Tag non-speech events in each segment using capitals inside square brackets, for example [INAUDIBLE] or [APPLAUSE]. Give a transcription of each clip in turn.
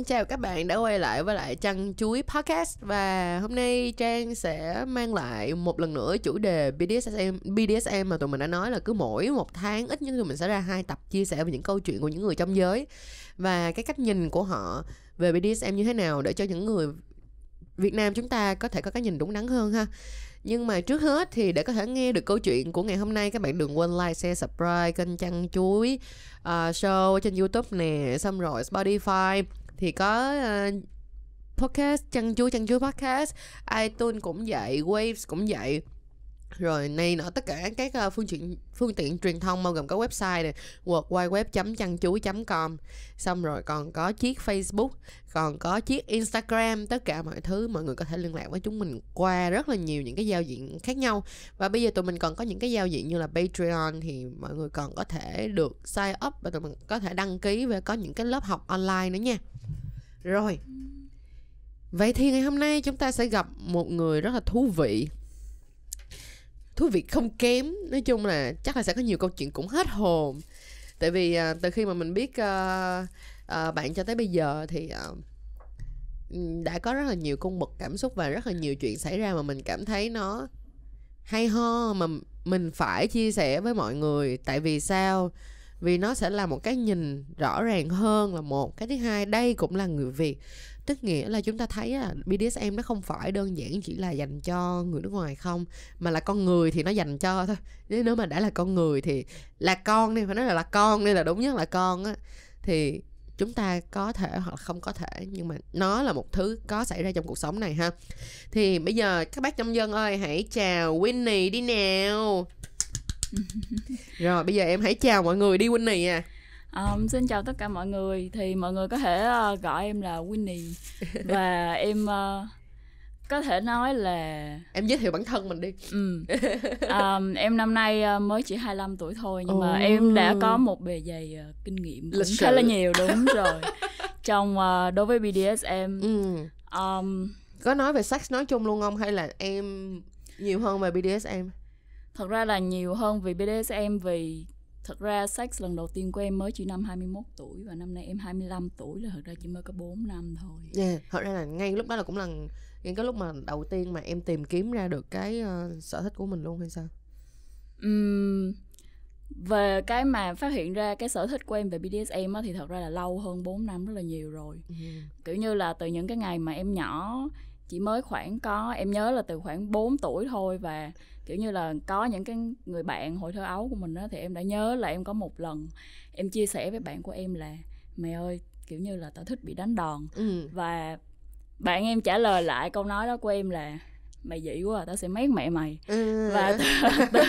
Xin chào các bạn đã quay lại với lại Chăn Chuối Podcast. Và hôm nay Trang sẽ mang lại một lần nữa chủ đề BDSM BDSM mà tụi mình đã nói là cứ mỗi một tháng ít nhất tụi mình sẽ ra hai tập chia sẻ về những câu chuyện của những người trong giới. Và cái cách nhìn của họ về BDSM như thế nào để cho những người Việt Nam chúng ta có thể có cái nhìn đúng đắn hơn ha. Nhưng mà trước hết thì để có thể nghe được câu chuyện của ngày hôm nay các bạn đừng quên like, share, subscribe kênh chăn chuối uh, show trên youtube nè xong rồi spotify thì có uh, podcast chăn chuối chăn chuối podcast. iTunes cũng vậy waves cũng vậy. Rồi này nọ tất cả các uh, phương tiện phương tiện truyền thông bao gồm có website này worldwideweb chăn chuối com. Xong rồi còn có chiếc facebook còn có chiếc instagram tất cả mọi thứ mọi người có thể liên lạc với chúng mình qua rất là nhiều những cái giao diện khác nhau. Và bây giờ tụi mình còn có những cái giao diện như là patreon thì mọi người còn có thể được sign up và tụi mình có thể đăng ký và có những cái lớp học online nữa nha rồi. Vậy thì ngày hôm nay chúng ta sẽ gặp một người rất là thú vị. Thú vị không kém nói chung là chắc là sẽ có nhiều câu chuyện cũng hết hồn. Tại vì à, từ khi mà mình biết à, à, bạn cho tới bây giờ thì à, đã có rất là nhiều cung bậc cảm xúc và rất là nhiều chuyện xảy ra mà mình cảm thấy nó hay ho mà mình phải chia sẻ với mọi người. Tại vì sao? Vì nó sẽ là một cái nhìn rõ ràng hơn là một cái thứ hai. Đây cũng là người việt, tức nghĩa là chúng ta thấy là BDSM nó không phải đơn giản chỉ là dành cho người nước ngoài không, mà là con người thì nó dành cho thôi. Nếu mà đã là con người thì là con đi, phải nói là là con đây là đúng nhất là con á. Thì chúng ta có thể hoặc là không có thể, nhưng mà nó là một thứ có xảy ra trong cuộc sống này ha. Thì bây giờ các bác trong dân ơi, hãy chào Winnie đi nào. [LAUGHS] rồi bây giờ em hãy chào mọi người đi Winnie à. Um, xin chào tất cả mọi người. Thì mọi người có thể uh, gọi em là Winnie. [LAUGHS] Và em uh, có thể nói là em giới thiệu bản thân mình đi. Ừ. [LAUGHS] um, em năm nay uh, mới chỉ 25 tuổi thôi nhưng oh. mà em đã có một bề dày uh, kinh nghiệm cũng khá là nhiều đúng rồi. Trong uh, đối với BDSM ừ. um, có nói về sex nói chung luôn không? Hay là em nhiều hơn về BDSM thật ra là nhiều hơn vì BDSM vì thật ra sex lần đầu tiên của em mới chỉ năm 21 tuổi và năm nay em 25 tuổi là thật ra chỉ mới có 4 năm thôi. Yeah, thật ra là ngay lúc đó là cũng là ngay cái lúc mà đầu tiên mà em tìm kiếm ra được cái uh, sở thích của mình luôn hay sao? Um, về cái mà phát hiện ra cái sở thích của em về BDSM á, thì thật ra là lâu hơn 4 năm rất là nhiều rồi. Ừ. Kiểu như là từ những cái ngày mà em nhỏ chỉ mới khoảng có em nhớ là từ khoảng 4 tuổi thôi và kiểu như là có những cái người bạn hồi thơ ấu của mình đó thì em đã nhớ là em có một lần em chia sẻ với bạn của em là mẹ ơi kiểu như là tao thích bị đánh đòn ừ. và bạn em trả lời lại câu nói đó của em là mày dị quá à, tao sẽ mét mẹ mày ừ. và từ, [LAUGHS] từ,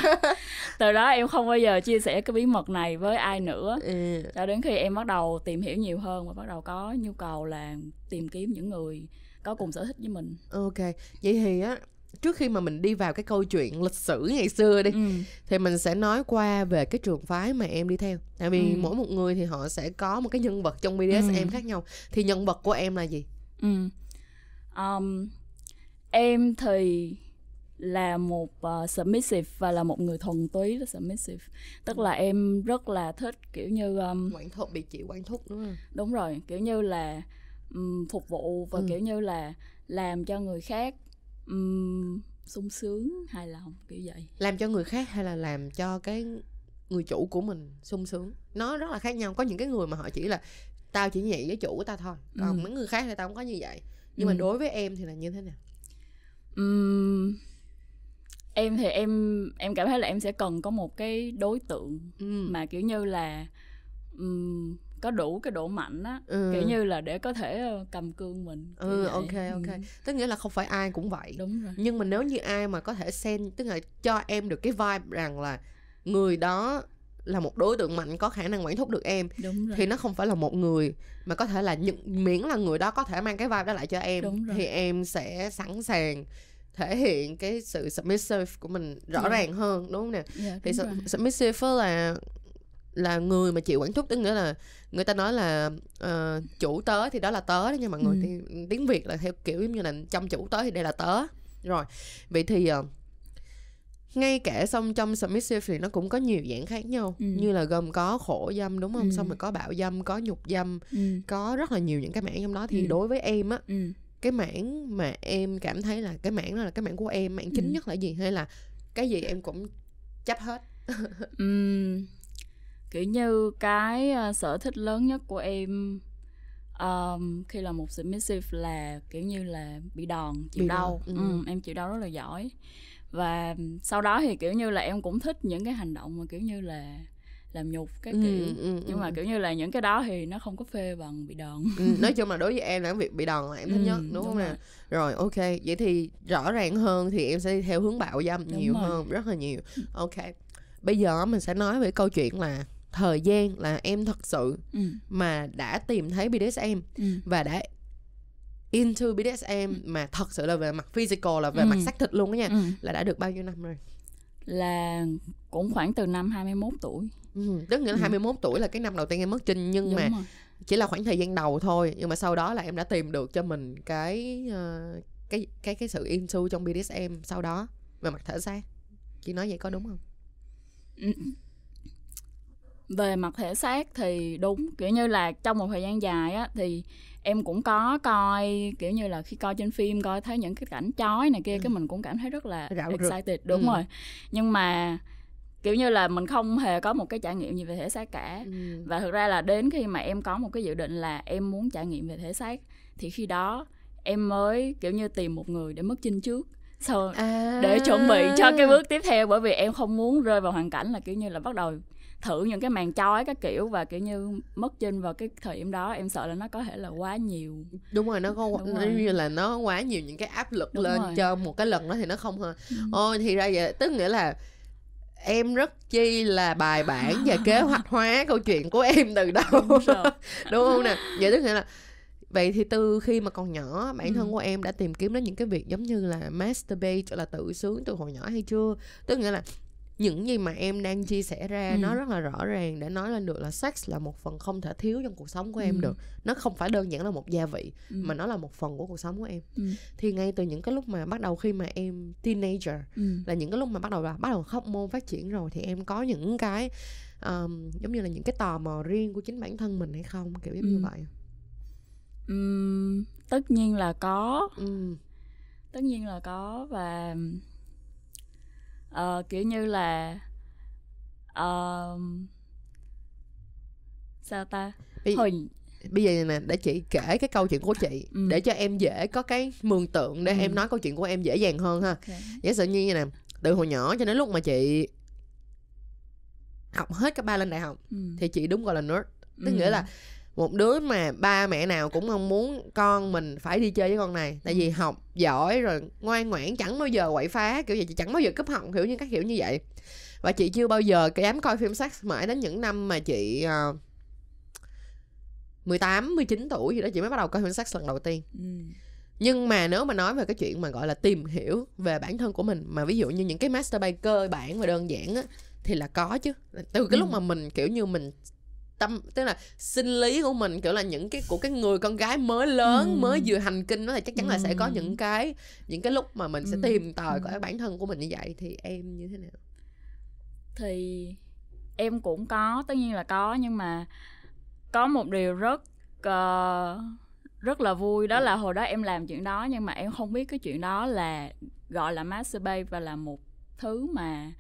từ đó em không bao giờ chia sẻ cái bí mật này với ai nữa ừ. cho đến khi em bắt đầu tìm hiểu nhiều hơn và bắt đầu có nhu cầu là tìm kiếm những người có cùng sở thích với mình ok vậy thì á trước khi mà mình đi vào cái câu chuyện lịch sử ngày xưa đi ừ. thì mình sẽ nói qua về cái trường phái mà em đi theo tại vì ừ. mỗi một người thì họ sẽ có một cái nhân vật trong BDSM ừ. khác nhau thì nhân vật của em là gì ừ. um, em thì là một uh, submissive và là một người thuần túy là submissive tức là em rất là thích kiểu như um, quản thúc bị chịu quản thúc đúng không đúng rồi kiểu như là um, phục vụ và ừ. kiểu như là làm cho người khác um, sung sướng hài lòng kiểu vậy làm cho người khác hay là làm cho cái người chủ của mình sung sướng nó rất là khác nhau có những cái người mà họ chỉ là tao chỉ nhị với chủ của tao thôi còn ừ. mấy người khác thì tao không có như vậy nhưng ừ. mà đối với em thì là như thế nào um, em thì em em cảm thấy là em sẽ cần có một cái đối tượng ừ. mà kiểu như là um, có đủ cái độ mạnh á ừ. kiểu như là để có thể ờ, cầm cương mình ừ vậy. ok ok ừ. tức nghĩa là không phải ai cũng vậy đúng rồi nhưng mà nếu như ai mà có thể xen tức là cho em được cái vibe rằng là người đó là một đối tượng mạnh có khả năng quản thúc được em Đúng rồi. thì nó không phải là một người mà có thể là những miễn là người đó có thể mang cái vibe đó lại cho em Đúng rồi. thì em sẽ sẵn sàng thể hiện cái sự submissive của mình rõ yeah. Dạ. ràng hơn đúng không nè yeah, thì submissive là là người mà chịu quản thúc tức nghĩa là người ta nói là uh, chủ tớ thì đó là tớ đó nha mọi người ừ. thì tiếng việt là theo kiểu giống như là trong chủ tớ thì đây là tớ rồi vậy thì uh, ngay cả xong trong submissive thì nó cũng có nhiều dạng khác nhau Ừ. như là gồm có khổ dâm đúng không Ừ. xong rồi có bạo dâm có nhục dâm ừ, có rất là nhiều những cái mảng trong đó thì Ừ. đối với em á ừ. cái mảng mà em cảm thấy là cái mảng đó là cái mảng của em mảng chính Ừ. nhất là gì hay là cái gì em cũng chấp hết [LAUGHS] Ừm, kiểu như cái ờ, sở thích lớn nhất của em um, khi là một submissive là kiểu như là bị đòn chịu Bị đòn, đau ừ. Ừm, em chịu đau rất là giỏi và sau đó thì kiểu như là em cũng thích những cái hành động mà kiểu như là làm nhục các Ừ, kiểu ừ, nhưng mà ừ. kiểu như là những cái đó thì nó không có phê bằng bị đòn Ừ, nói chung là đối với em là cái việc bị đòn là em thích Ừ, nhất đúng, không rồi. nè rồi ok vậy thì rõ ràng hơn thì em sẽ đi theo hướng bạo dâm Đúng nhiều rồi. hơn rất là nhiều ok bây giờ mình sẽ nói về câu chuyện là thời gian là em thật sự ừ, mà đã tìm thấy BDSM ừ. và đã into BDSM mà thật sự là về mặt physical là về Ừ. mặt xác thịt luôn đó nha Ừ. là đã được bao nhiêu năm rồi là cũng khoảng từ năm 21 tuổi ừ. tức nghĩa là Ừ. 21 tuổi là cái năm đầu tiên em mất trinh nhưng Đúng mà rồi. chỉ là khoảng thời gian đầu thôi nhưng mà sau đó là em đã tìm được cho mình cái ờ, cái cái cái sự into trong BDSM sau đó về mặt thể xác chị nói vậy có đúng không về mặt thể xác thì đúng kiểu như là trong một thời gian dài á thì em cũng có coi kiểu như là khi coi trên phim coi thấy những cái cảnh chói này kia Ừ. cái mình cũng cảm thấy rất là Rạo rực. excited đúng Ừ. rồi nhưng mà kiểu như là mình không hề có một cái trải nghiệm gì về thể xác cả ừ. và thực ra là đến khi mà em có một cái dự định là em muốn trải nghiệm về thể xác thì khi đó em mới kiểu như tìm một người để mất chinh trước sau à. để chuẩn bị cho cái bước tiếp theo bởi vì em không muốn rơi vào hoàn cảnh là kiểu như là bắt đầu thử những cái màn chói các kiểu và kiểu như mất chinh vào cái thời điểm đó em sợ là nó có thể là quá nhiều đúng rồi nó có Đúng nó rồi. như là nó quá nhiều những cái áp lực Đúng lên rồi. cho một cái lần đó thì nó không hơn Ừ. ôi thì ra vậy tức nghĩa là em rất chi là bài bản và kế [LAUGHS] hoạch hóa câu chuyện của em từ Đúng rồi. [LAUGHS] đúng không nè vậy tức nghĩa là vậy thì từ khi mà còn nhỏ bản thân Ừ. của em đã tìm kiếm đến những cái việc giống như là masturbate là tự sướng từ hồi nhỏ hay chưa tức nghĩa là những gì mà em đang chia sẻ ra Ừ. nó rất là rõ ràng để nói lên được là sex là một phần không thể thiếu trong cuộc sống của em Ừ. được nó không phải đơn giản là một gia vị Ừ. mà nó là một phần của cuộc sống của em Ừ. thì ngay từ những cái lúc mà bắt đầu khi mà em teenager Ừ. là những cái lúc mà bắt đầu là bắt đầu hóc môn phát triển rồi thì em có những cái um, giống như là những cái tò mò riêng của chính bản thân mình hay không kiểu giống như Ừ. vậy Ừm, tất nhiên là có ừ. tất nhiên là có và ờ, kiểu như là ờ, sao ta Bây- hồi bây giờ nè để chị kể cái câu chuyện của chị Ừ. để cho em dễ có cái mường tượng để Ừ. em nói câu chuyện của em dễ dàng hơn ha Ok. giả sử như nè từ hồi nhỏ cho đến lúc mà chị học hết cấp ba lên đại học Ừ. thì chị đúng gọi là nerd tức Ừ. nghĩa là một đứa mà ba mẹ nào cũng mong muốn con mình phải đi chơi với con này tại Ừ. vì học giỏi rồi ngoan ngoãn chẳng bao giờ quậy phá kiểu vậy chị chẳng bao giờ cúp học kiểu như các kiểu như vậy và chị chưa bao giờ dám coi phim sex mãi đến những năm mà chị uh, 18, 19 tuổi gì đó chị mới bắt đầu coi phim sex lần đầu tiên Ừ. nhưng mà nếu mà nói về cái chuyện mà gọi là tìm hiểu về bản thân của mình mà ví dụ như những cái masturbate cơ bản và đơn giản á thì là có chứ từ cái lúc Ừ. mà mình kiểu như mình tâm tức là sinh lý của mình kiểu là những cái của cái người con gái mới lớn Ừ. mới vừa hành kinh đó thì chắc chắn là sẽ có Ừ. những cái những cái lúc mà mình sẽ Ừ. tìm tòi Ừ. coi bản thân của mình như vậy thì em như thế nào thì em cũng có tất nhiên là có nhưng mà có một điều rất ờ, rất là vui đó là hồi đó em làm chuyện đó nhưng mà em không biết cái chuyện đó là gọi là masturbate và là một thứ mà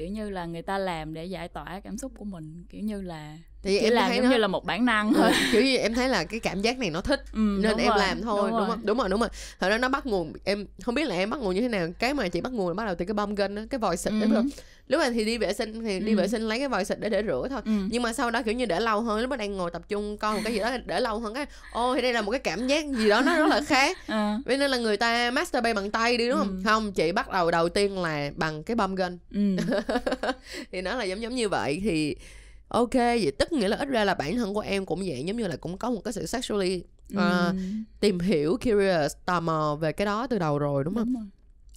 kiểu như là người ta làm để giải tỏa cảm xúc của mình kiểu như là thì em làm thấy giống nó như là một bản năng Ừ, thôi kiểu như em thấy là cái cảm giác này nó thích ừ, nên đúng em rồi, làm thôi đúng, rồi. không đúng rồi đúng rồi thật ra nó bắt nguồn em không biết là em bắt nguồn như thế nào cái mà chị bắt nguồn là bắt đầu từ cái bông gân cái vòi xịt Ừ. đấy ừ. Lúc này thì đi vệ sinh thì đi Ừ. vệ sinh lấy cái vòi xịt để để rửa thôi Ừ. nhưng mà sau đó kiểu như để lâu hơn lúc mà đang ngồi tập trung coi một cái gì đó để lâu hơn cái ô thì đây là một cái cảm giác gì đó nó rất là khác [LAUGHS] Ờ, vậy nên là người ta masturbate bằng tay đi đúng không Ừ. không chị bắt đầu đầu tiên là bằng cái bông gân ừ. [LAUGHS] thì nó là giống giống như vậy thì ok vậy tức nghĩa là ít ra là bản thân của em cũng vậy giống như là cũng có một cái sự sexually ờ, Ừ. tìm hiểu curious tò mò về cái đó từ đầu rồi đúng không đúng rồi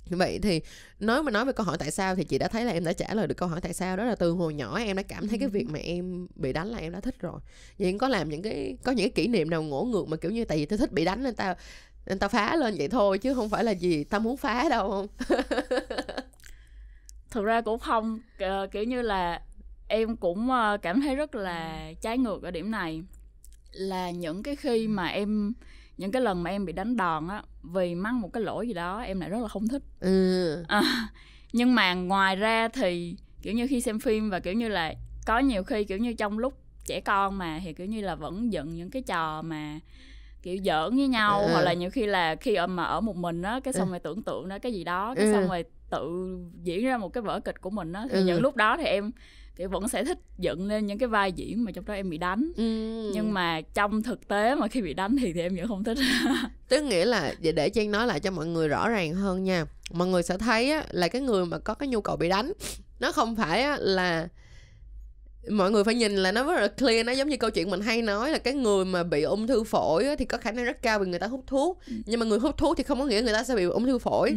vậy thì nói mà nói về câu hỏi tại sao thì chị đã thấy là em đã trả lời được câu hỏi tại sao đó là từ hồi nhỏ em đã cảm thấy cái Ừ. việc mà em bị đánh là em đã thích rồi. Vậy em có làm những cái có những cái kỷ niệm nào ngổ ngược mà kiểu như tại vì tao thích bị đánh nên tao nên tao phá lên vậy thôi chứ không phải là gì tao muốn phá đâu. Không [LAUGHS] thực ra cũng không uh, kiểu như là em cũng uh, cảm thấy rất là trái ngược ở điểm này. Là những cái khi mà em những cái lần mà em bị đánh đòn á vì mắc một cái lỗi gì đó em lại rất là không thích ừ. à, nhưng mà ngoài ra thì kiểu như khi xem phim và kiểu như là có nhiều khi kiểu như trong lúc trẻ con mà thì kiểu như là vẫn dựng những cái trò mà kiểu giỡn với nhau ừ. hoặc là nhiều khi là khi mà ở một mình á cái xong ừ. rồi tưởng tượng đó cái gì đó cái ừ. xong rồi tự diễn ra một cái vở kịch của mình á thì ừ. những lúc đó thì em kiểu vẫn sẽ thích dựng lên những cái vai diễn mà trong đó em bị đánh ừ. nhưng mà trong thực tế mà khi bị đánh thì thì em vẫn không thích [LAUGHS] tức nghĩa là để trang nói lại cho mọi người rõ ràng hơn nha mọi người sẽ thấy á, là cái người mà có cái nhu cầu bị đánh nó không phải á, là mọi người phải nhìn là nó rất là clear nó giống như câu chuyện mình hay nói là cái người mà bị ung thư phổi thì có khả năng rất cao vì người ta hút thuốc ừ. nhưng mà người hút thuốc thì không có nghĩa người ta sẽ bị ung thư phổi ừ.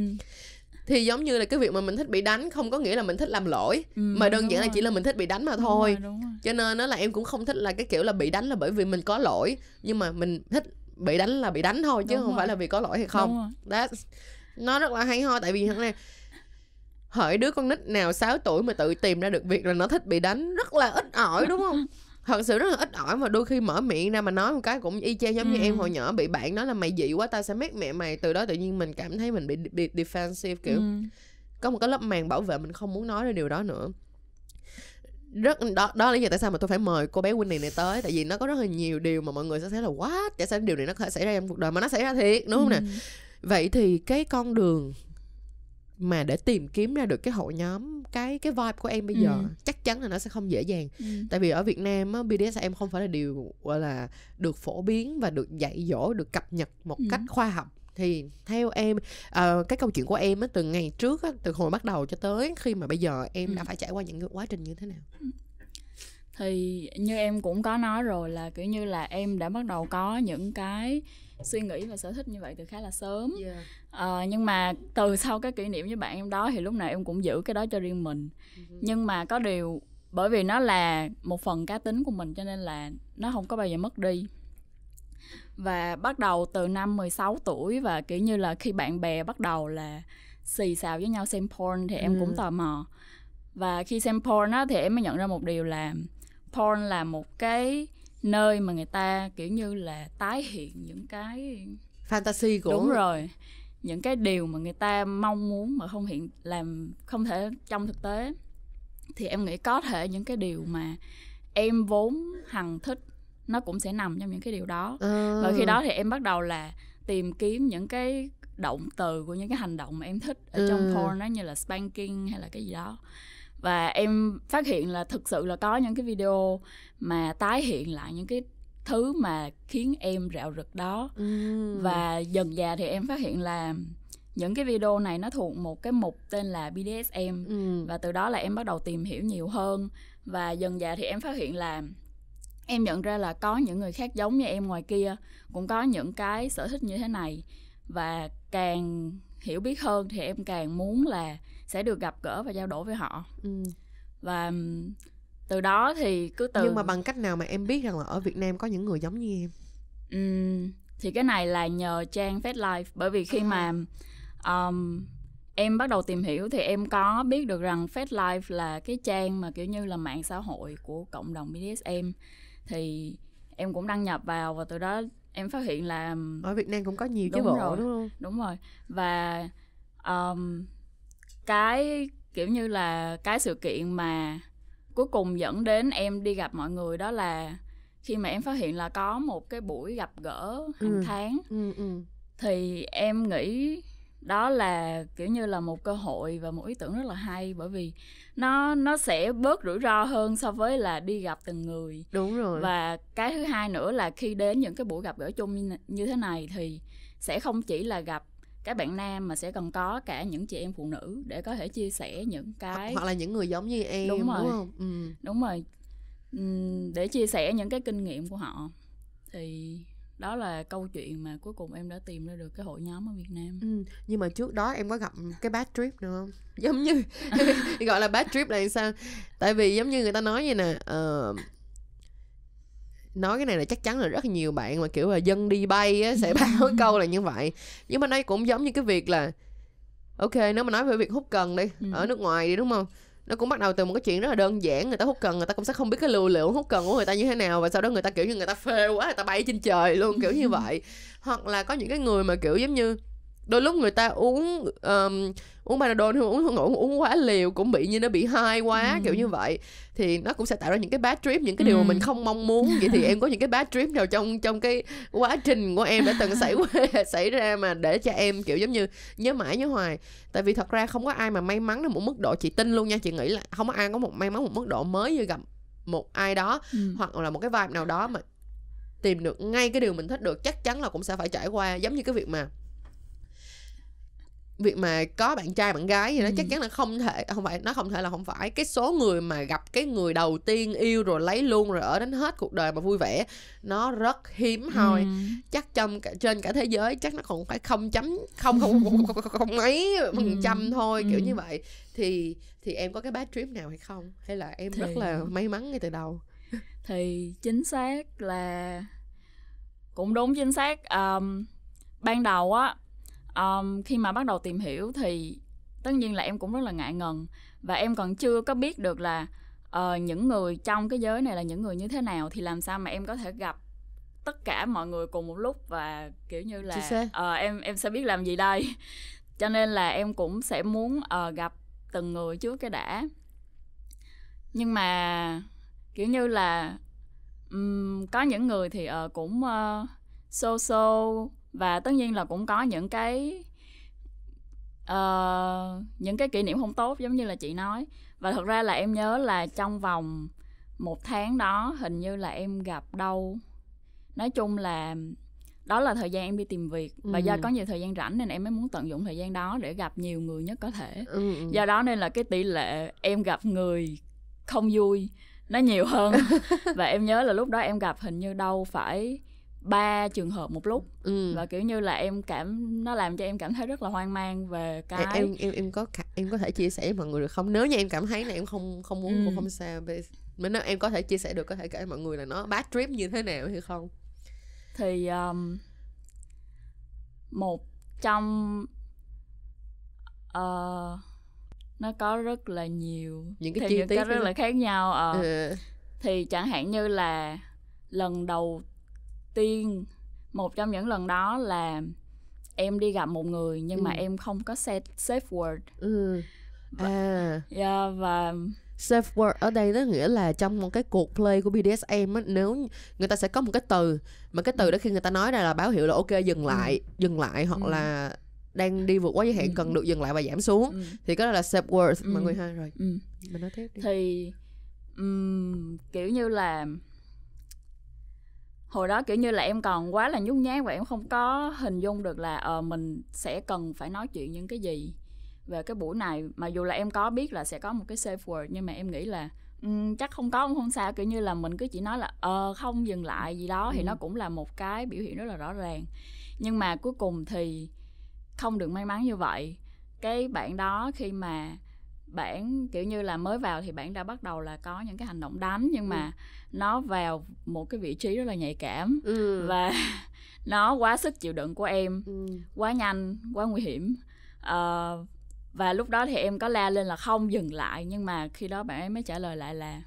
Thì giống như là cái việc mà mình thích bị đánh không có nghĩa là mình thích làm lỗi ừ, mà đơn giản là chỉ là mình thích bị đánh mà thôi. đúng rồi, đúng rồi. cho nên nó là em cũng không thích là cái kiểu là bị đánh là bởi vì mình có lỗi nhưng mà mình thích bị đánh là bị đánh thôi chứ đúng không rồi. phải là vì có lỗi hay không. đó nó rất là hay ho tại vì thằng này hỏi đứa con nít nào 6 tuổi mà tự tìm ra được việc là nó thích bị đánh rất là ít ỏi đúng không [LAUGHS] thật sự rất là ít ỏi mà đôi khi mở miệng ra mà nói một cái cũng y chang giống như em hồi nhỏ bị bạn nói là mày dị quá tao sẽ mét mẹ mày. Từ đó tự nhiên mình cảm thấy mình bị, bị defensive kiểu ừ. có một cái lớp màng bảo vệ mình không muốn nói ra điều đó nữa. Rất đó đó là lý do tại sao mà tôi phải mời cô bé Winnie này tới tại vì nó có rất là nhiều điều mà mọi người sẽ thấy là what? Tại sao điều này nó có thể xảy ra trong cuộc đời mà nó xảy ra thiệt đúng không ừ. nè vậy thì cái con đường mà để tìm kiếm ra được cái hội nhóm cái cái vibe của em bây giờ ừ. chắc chắn là nó sẽ không dễ dàng ừ. tại vì ở Việt Nam á, BDSM không phải là điều gọi là được phổ biến và được dạy dỗ được cập nhật một ừ. cách khoa học thì theo em uh, cái câu chuyện của em á, từ ngày trước á, từ hồi bắt đầu cho tới khi mà bây giờ em ừ. đã phải trải qua những quá trình như thế nào ừ. thì như em cũng có nói rồi là kiểu như là em đã bắt đầu có những cái suy nghĩ và sở thích như vậy từ khá là sớm yeah. à, nhưng mà từ sau cái kỷ niệm với bạn em đó thì lúc nào em cũng giữ cái đó cho riêng mình uh-huh. nhưng mà có điều bởi vì nó là một phần cá tính của mình cho nên là nó không có bao giờ mất đi và bắt đầu từ năm 16 tuổi và kiểu như là khi bạn bè bắt đầu là xì xào với nhau xem porn thì em ừ. cũng tò mò và khi xem porn á thì em mới nhận ra một điều là porn là một cái nơi mà người ta kiểu như là tái hiện những cái fantasy của đúng rồi những cái điều mà người ta mong muốn mà không hiện làm không thể trong thực tế thì em nghĩ có thể những cái điều mà em vốn hằng thích nó cũng sẽ nằm trong những cái điều đó à. và khi đó thì em bắt đầu là tìm kiếm những cái động từ của những cái hành động mà em thích ở trong ừ. porn đó như là spanking hay là cái gì đó và em phát hiện là thực sự là có những cái video mà tái hiện lại những cái thứ mà khiến em rạo rực đó ừ. và dần dà thì em phát hiện là những cái video này nó thuộc một cái mục tên là BDSM ừ. và từ đó là em bắt đầu tìm hiểu nhiều hơn và dần dà thì em phát hiện là em nhận ra là có những người khác giống như em ngoài kia cũng có những cái sở thích như thế này và càng hiểu biết hơn thì em càng muốn là sẽ được gặp gỡ và trao đổi với họ. Ừ. và từ đó thì cứ từ nhưng mà bằng cách nào mà em biết rằng là ở Việt Nam có những người giống như em? Um, thì cái này là nhờ trang Fed Life. Bởi vì khi à. mà um, em bắt đầu tìm hiểu thì em có biết được rằng Fed Life là cái trang mà kiểu như là mạng xã hội của cộng đồng BDSM thì em cũng đăng nhập vào và từ đó em phát hiện là ở Việt Nam cũng có nhiều chứ bộ rồi, đúng không? đúng rồi. Và um, cái kiểu như là cái sự kiện mà cuối cùng dẫn đến em đi gặp mọi người đó là khi mà em phát hiện là có một cái buổi gặp gỡ hàng ừ. tháng ừ, ừ. thì em nghĩ đó là kiểu như là một cơ hội và một ý tưởng rất là hay bởi vì nó nó sẽ bớt rủi ro hơn so với là đi gặp từng người đúng rồi và cái thứ hai nữa là khi đến những cái buổi gặp gỡ chung như, như thế này thì sẽ không chỉ là gặp các bạn nam mà sẽ còn có cả những chị em phụ nữ để có thể chia sẻ những cái hoặc là những người giống như em đúng, rồi. đúng không ừ. đúng rồi để chia sẻ những cái kinh nghiệm của họ thì đó là câu chuyện mà cuối cùng em đã tìm ra được cái hội nhóm ở Việt Nam ừ. nhưng mà trước đó em có gặp cái bad trip nữa không giống như [LAUGHS] gọi là bad trip là sao tại vì giống như người ta nói vậy nè uh, nói cái này là chắc chắn là rất nhiều bạn mà kiểu là dân đi bay á, sẽ [LAUGHS] báo câu là như vậy. Nhưng mà đây cũng giống như cái việc là ok nếu mà nói về việc hút cần đi Ừ. ở nước ngoài đi đúng không? Nó cũng bắt đầu từ một cái chuyện rất là đơn giản người ta hút cần người ta cũng sẽ không biết cái lưu lượng hút cần của người ta như thế nào và sau đó người ta kiểu như người ta phê quá người ta bay trên trời luôn kiểu như [LAUGHS] vậy. Hoặc là có những cái người mà kiểu giống như đôi lúc người ta uống um, uống panadol hay uống uống uống quá liều cũng bị như nó bị hai quá Ừ. kiểu như vậy thì nó cũng sẽ tạo ra những cái bad trip những cái điều mà Ừ. mình không mong muốn vậy thì em có những cái bad trip nào trong trong cái quá trình của em đã từng xảy qua [LAUGHS] xảy ra mà để cho em kiểu giống như nhớ mãi nhớ hoài tại vì thật ra không có ai mà may mắn đến một mức độ chị tin luôn nha chị nghĩ là không có ai có một may mắn một mức độ mới như gặp một ai đó Ừ. hoặc là một cái vibe nào đó mà tìm được ngay cái điều mình thích được chắc chắn là cũng sẽ phải trải qua giống như cái việc mà việc mà có bạn trai bạn gái gì đó Ừ. chắc chắn là không thể không phải nó không thể là không phải cái số người mà gặp cái người đầu tiên yêu rồi lấy luôn rồi ở đến hết cuộc đời mà vui vẻ nó rất hiếm hoi Ừ. chắc trong trên cả thế giới chắc nó còn phải không chấm không không không, không, không, không mấy [LAUGHS] phần Ừ. trăm thôi kiểu Ừ. như vậy thì thì em có cái bad trip nào hay không hay là em rất Thì- là may mắn ngay từ đầu [LAUGHS] thì chính xác là cũng đúng chính xác um, ban đầu á um, khi mà bắt đầu tìm hiểu thì tất nhiên là em cũng rất là ngại ngần. Và em còn chưa có biết được là ờ, những người trong cái giới này là những người như thế nào thì làm sao mà em có thể gặp tất cả mọi người cùng một lúc và kiểu như là ờ, em em sẽ biết làm gì đây. [LAUGHS] Cho nên là em cũng sẽ muốn ờ, gặp từng người trước cái đã. Nhưng mà kiểu như là ừm, có những người thì ờ, cũng uh, so so và tất nhiên là cũng có những cái ờ, những cái kỷ niệm không tốt giống như là chị nói và thật ra là em nhớ là trong vòng một tháng đó hình như là em gặp đâu nói chung là đó là thời gian em đi tìm việc và do Ừ. có nhiều thời gian rảnh nên em mới muốn tận dụng thời gian đó để gặp nhiều người nhất có thể ừ, ừ. do đó nên là cái tỷ lệ em gặp người không vui nó nhiều hơn [LAUGHS] và em nhớ là lúc đó em gặp hình như đâu phải ba trường hợp một lúc ừ. và kiểu như là em cảm nó làm cho em cảm thấy rất là hoang mang về cái Em, em em có em có thể chia sẻ với mọi người được không nếu như em cảm thấy là em không không muốn Ừ. cũng không sao mà nếu em có thể chia sẻ được có thể kể mọi người là nó bad trip như thế nào hay không thì um, một trong ờ, nó có rất là nhiều Những cái chi tiết rất là khác nhau ờ. ừ. thì chẳng hạn như là lần đầu tiên một trong những lần đó là em đi gặp một người nhưng mà Ừ. em không có set safe word ừ. à yeah, và safe word ở đây nó nghĩa là trong một cái cuộc play của BDSM á, nếu người ta sẽ có một cái từ mà cái từ đó khi người ta nói ra là báo hiệu là ok dừng lại dừng lại hoặc Ừ. là đang đi vượt quá giới hạn Ừ. cần được dừng lại và giảm xuống ừ, thì cái đó là safe word mọi Ừ. người ha rồi ừ. mình nói tiếp đi thì ừm, kiểu như là hồi đó kiểu như là em còn quá là nhút nhát và em không có hình dung được là ờ mình sẽ cần phải nói chuyện những cái gì về cái buổi này. Mà dù là em có biết là sẽ có một cái safe word nhưng mà em nghĩ là ừm, chắc không có cũng không sao. Kiểu như là mình cứ chỉ nói là ờ không dừng lại gì đó thì Ừ. nó cũng là một cái biểu hiện rất là rõ ràng. Nhưng mà cuối cùng thì không được may mắn như vậy. Cái bạn đó khi mà bản kiểu như là mới vào thì bạn đã bắt đầu là có những cái hành động đánh nhưng mà nó vào một cái vị trí rất là nhạy cảm ừ. và [LAUGHS] nó quá sức chịu đựng của em Ừ. quá nhanh quá nguy hiểm Ờ, và lúc đó thì em có la lên là không dừng lại nhưng mà khi đó bạn ấy mới trả lời lại là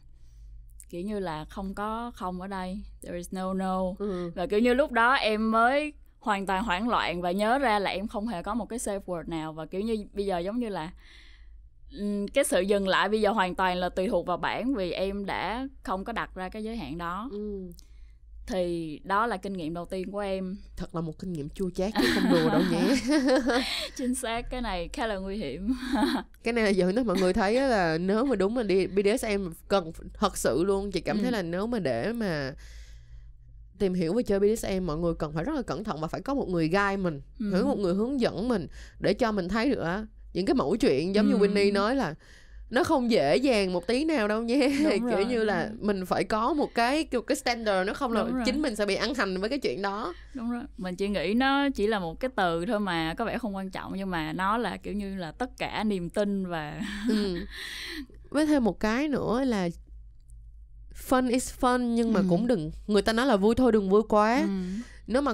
kiểu như là không có không ở đây there is no no Ừ. và kiểu như lúc đó em mới hoàn toàn hoảng loạn và nhớ ra là em không hề có một cái safe word nào và kiểu như bây giờ giống như là cái sự dừng lại bây giờ hoàn toàn là tùy thuộc vào bản vì em đã không có đặt ra cái giới hạn đó Ừ. thì đó là kinh nghiệm đầu tiên của em thật là một kinh nghiệm chua chát chứ không đùa đâu nhé [LAUGHS] chính xác cái này khá là nguy hiểm [LAUGHS] cái này là dẫn tới mọi người thấy là nếu mà đúng mà đi BDSM cần thật sự luôn chị cảm thấy Ừ. là nếu mà để mà tìm hiểu về chơi BDSM mọi người cần phải rất là cẩn thận và phải có một người guide mình Ừ. phải có một người hướng dẫn mình để cho mình thấy được những cái mẫu chuyện giống như Ừ. Winnie nói là nó không dễ dàng một tí nào đâu nha Đúng [LAUGHS] kiểu như là mình phải có một cái một cái standard nó không là Đúng rồi. chính mình sẽ bị ăn hành với cái chuyện đó đúng rồi mình chỉ nghĩ nó chỉ là một cái từ thôi mà có vẻ không quan trọng nhưng mà nó là kiểu như là tất cả niềm tin và ừ. với thêm một cái nữa là fun is fun nhưng mà Ừ. cũng đừng người ta nói là vui thôi đừng vui quá Ừ. nếu mà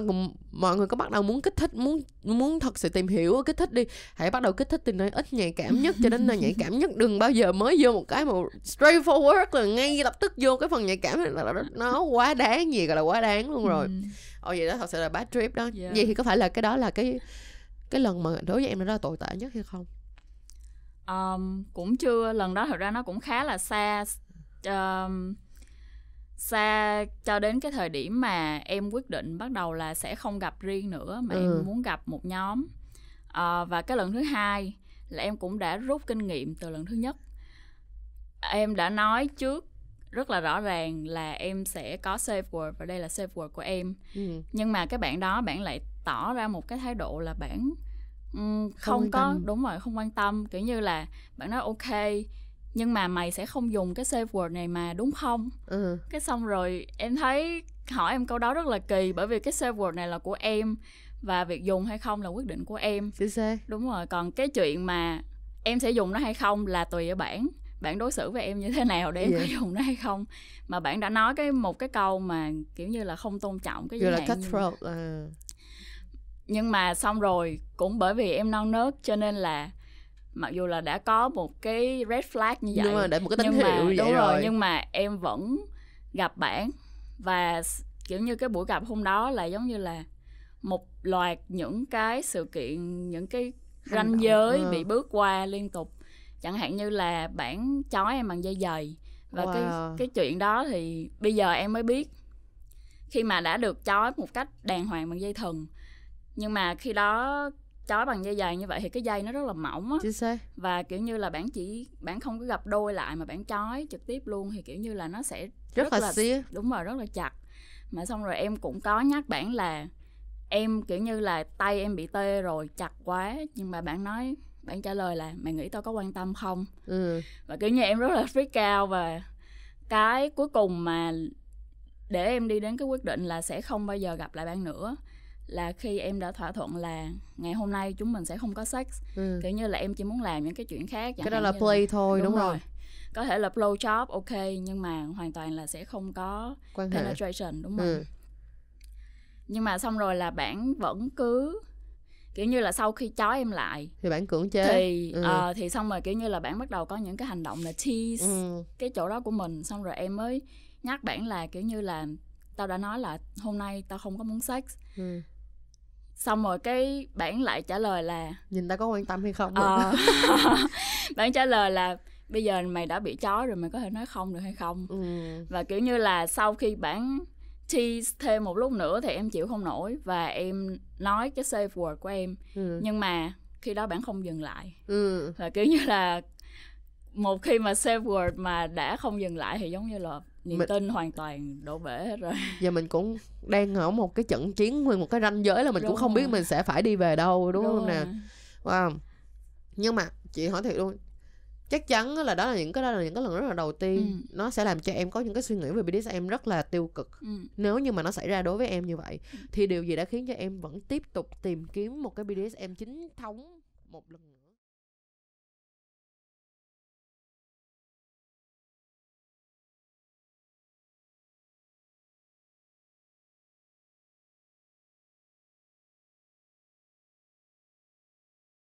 mọi người có bắt đầu muốn kích thích muốn muốn thật sự tìm hiểu kích thích đi hãy bắt đầu kích thích từ nơi ít nhạy cảm nhất cho đến nơi nhạy cảm nhất. Đừng bao giờ mới vô một cái mà straightforward là ngay lập tức vô cái phần nhạy cảm là nó quá đáng gì gọi là quá đáng luôn rồi. Ừ. ồ vậy đó thật sự là bad trip đó. Yeah. vậy thì có phải là cái đó là cái cái lần mà đối với em nó là tồi tệ nhất hay không? Um, cũng chưa lần đó thật ra nó cũng khá là xa. Um, xa cho đến cái thời điểm mà em quyết định bắt đầu là sẽ không gặp riêng nữa mà ừ. em muốn gặp một nhóm à, và cái lần thứ hai là em cũng đã rút kinh nghiệm từ lần thứ nhất em đã nói trước rất là rõ ràng là em sẽ có safe word và đây là safe word của em ừ. nhưng mà cái bạn đó bạn lại tỏ ra một cái thái độ là bạn um, không, không có tâm. đúng rồi không quan tâm kiểu như là bạn nói ok nhưng mà mày sẽ không dùng cái safe word này mà đúng không ừ. cái xong rồi em thấy hỏi em câu đó rất là kỳ bởi vì cái safe word này là của em và việc dùng hay không là quyết định của em đúng rồi còn cái chuyện mà em sẽ dùng nó hay không là tùy ở bản bạn đối xử với em như thế nào để em yeah. có dùng nó hay không mà bạn đã nói cái một cái câu mà kiểu như là không tôn trọng cái gì là cutthroat à. nhưng mà xong rồi cũng bởi vì em non nớt cho nên là mặc dù là đã có một cái red flag như vậy nhưng mà để một cái tín hiệu mà, vậy đúng rồi. nhưng mà em vẫn gặp bạn và kiểu như cái buổi gặp hôm đó là giống như là một loạt những cái sự kiện những cái ranh giới ừ. bị bước qua liên tục chẳng hạn như là bản chói em bằng dây giày và wow. cái cái chuyện đó thì bây giờ em mới biết khi mà đã được chói một cách đàng hoàng bằng dây thừng nhưng mà khi đó chói bằng dây dài như vậy thì cái dây nó rất là mỏng á. Và kiểu như là bạn chỉ bạn không có gặp đôi lại mà bạn chói trực tiếp luôn thì kiểu như là nó sẽ rất, rất là, là xía đúng rồi rất là chặt. Mà xong rồi em cũng có nhắc bạn là em kiểu như là tay em bị tê rồi chặt quá. Nhưng mà bạn nói bạn trả lời là mày nghĩ tao có quan tâm không? Ừ. và kiểu như em rất là freak out và cái cuối cùng mà để em đi đến cái quyết định là sẽ không bao giờ gặp lại bạn nữa là khi em đã thỏa thuận là ngày hôm nay chúng mình sẽ không có sex ừ. kiểu như là em chỉ muốn làm những cái chuyện khác cái đó là play là, thôi đúng, đúng rồi. rồi có thể là blow job ok nhưng mà hoàn toàn là sẽ không có Quan penetration hệ. đúng ừ. không nhưng mà xong rồi là bạn vẫn cứ kiểu như là sau khi chói em lại thì bạn cưỡng chế thì ừ. uh, thì xong rồi kiểu như là bạn bắt đầu có những cái hành động là tease ừ. cái chỗ đó của mình xong rồi em mới nhắc bạn là kiểu như là tao đã nói là hôm nay tao không có muốn sex ừ xong rồi cái bản lại trả lời là nhìn ta có quan tâm hay không ờ, [LAUGHS] bản trả lời là bây giờ mày đã bị chó rồi mày có thể nói không được hay không ừ. và kiểu như là sau khi bản tease thêm một lúc nữa thì em chịu không nổi và em nói cái safe word của em ừ. nhưng mà khi đó bạn không dừng lại ừ. và kiểu như là một khi mà safe word mà đã không dừng lại thì giống như là niềm mình... tin hoàn toàn đổ bể hết rồi [LAUGHS] giờ mình cũng đang ở một cái trận chiến nguyên một cái ranh giới là mình đúng cũng không rồi. biết mình sẽ phải đi về đâu đúng, đúng không nè wow nhưng mà chị hỏi thiệt luôn chắc chắn là đó là những cái đó là những cái lần rất là đầu tiên ừ. nó sẽ làm cho em có những cái suy nghĩ về BDSM rất là tiêu cực ừ. nếu như mà nó xảy ra đối với em như vậy ừ. thì điều gì đã khiến cho em vẫn tiếp tục tìm kiếm một cái BDSM chính thống một lần